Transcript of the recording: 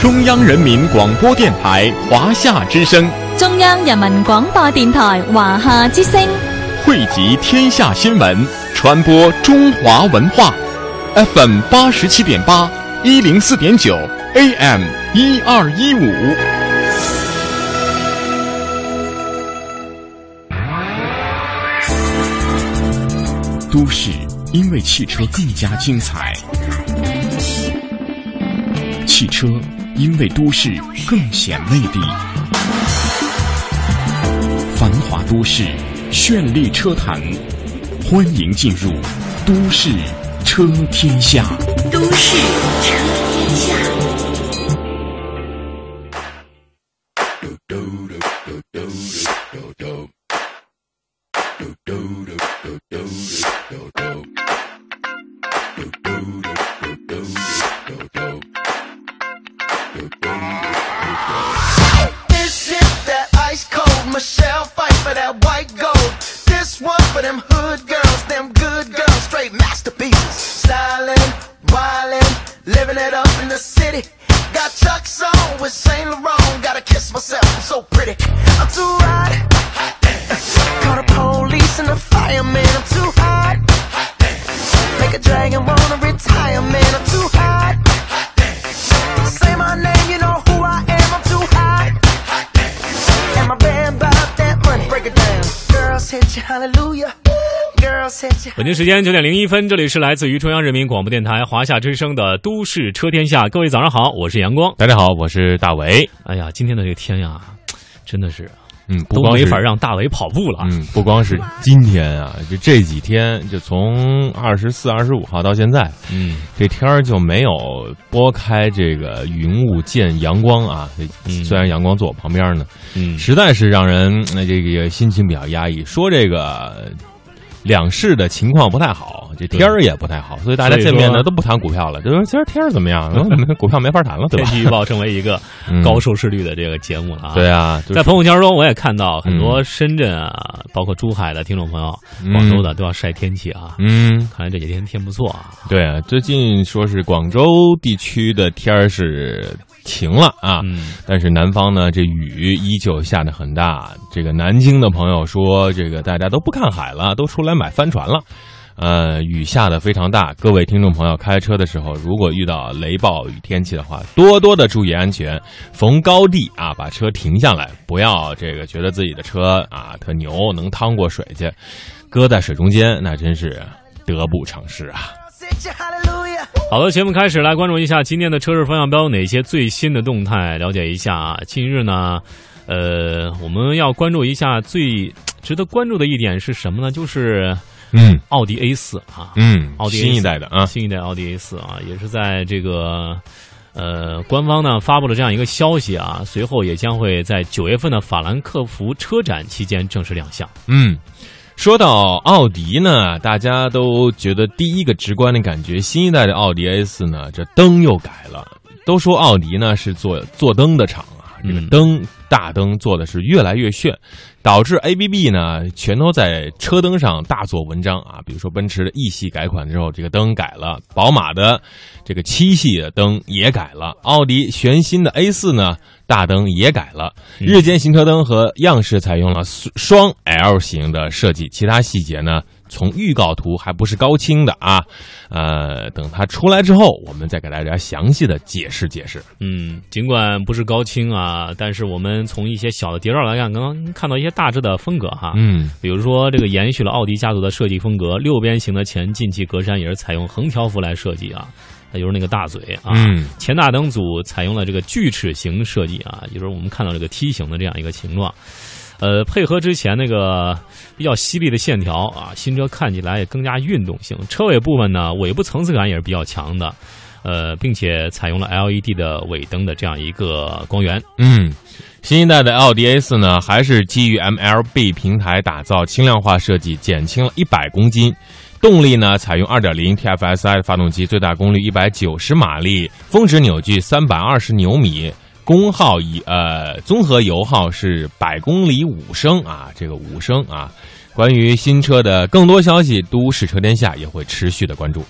中央人民广播电台华夏之声，中央人民广播电台华夏之声，汇集天下新闻，传播中华文化。FM 八十七点八，一零四点九，AM 一二一五。都市因为汽车更加精彩，汽车因为都市更显魅力。繁华都市，绚丽车坛，欢迎进入都市车天下。都市车天下。嘟嘟嘟嘟嘟嘟嘟嘟 for them hood girls, them good girls, straight masterpieces. Stylin', wildin', living it up in the city. Got Chuck's on with Saint Laurent. Gotta kiss myself, I'm so pretty. I'm too 北京时间九点零一分，这里是来自于中央人民广播电台华夏之声的《都市车天下》，各位早上好，我是阳光。大家好，我是大伟。哎呀，今天的这个天呀，真的是嗯，不都光是没法让大伟跑步了。嗯，不光是今天啊，就这几天，就从二十四、二十五号到现在，嗯这天儿就没有拨开这个云雾见阳光啊。嗯虽然阳光坐我旁边呢，嗯，实在是让人那这个心情比较压抑。说这个两市的情况不太好，这天儿也不太好，所以大家见面呢都不谈股票了，就说今儿天儿怎么样？股票没法谈了，对吧？天气预报成为一个 嗯高收视率的这个节目了啊。对啊，在朋友圈中，我也看到很多深圳啊，包括珠海的听众朋友、嗯广州的都要晒天气啊。嗯。看来这几天天不错啊。对啊，最近说是广州地区的天儿是晴了啊，嗯但是南方呢，这雨依旧下得很大。这个南京的朋友说，这个大家都不看海了，都出来买帆船了。呃，雨下的非常大，各位听众朋友开车的时候，如果遇到雷暴雨天气的话，多多的注意安全，逢高地啊把车停下来，不要这个觉得自己的车啊特牛，能趟过水去，搁在水中间那真是得不偿失啊。好的，节目开始，来关注一下今天的车市方向标有哪些最新的动态，了解一下啊。近日呢，呃，我们要关注一下最值得关注的一点是什么呢？就是嗯奥迪 A 四啊，嗯，奥迪 A4 新一代的啊，新一代奥迪 A 四啊，也是在这个呃官方呢发布了这样一个消息啊，随后也将会在九月份的法兰克福车展期间正式亮相。嗯。说到奥迪呢，大家都觉得第一个直观的感觉，新一代的奥迪 A 四呢，这灯又改了。都说奥迪呢是做做灯的厂，这个嗯灯大灯做的是越来越炫，导致 ABB 呢全都在车灯上大做文章啊。比如说奔驰的 E 系改款之后，这个灯改了；宝马的这个七系的灯也改了；奥迪全新的 A 四呢大灯也改了。日间行车灯和样式采用了双 L 型的设计，其他细节呢从预告图还不是高清的啊。呃，等它出来之后，我们再给大家详细的解释解释。嗯，尽管不是高清啊，但是我们从一些小的谍照来看，刚刚看到一些大致的风格哈。嗯比如说，这个延续了奥迪家族的设计风格，六边形的前进气格栅也是采用横条幅来设计啊，也就是那个大嘴啊。嗯前大灯组采用了这个锯齿形设计啊，也就是我们看到这个梯形的这样一个形状。呃，配合之前那个比较犀利的线条啊，新车看起来也更加运动性。车尾部分呢，尾部层次感也是比较强的，呃，并且采用了 LED 的尾灯的这样一个光源。嗯，新一代的奥迪 A 4呢，还是基于 MLB 平台打造，轻量化设计，减轻了一百公斤。动力呢，采用2.0 TFSI 发动机，最大功率190马力，峰值扭矩320牛米，功耗一呃综合油耗是百公里五升啊，这个五升啊。关于新车的更多消息，都市车天下也会持续的关注。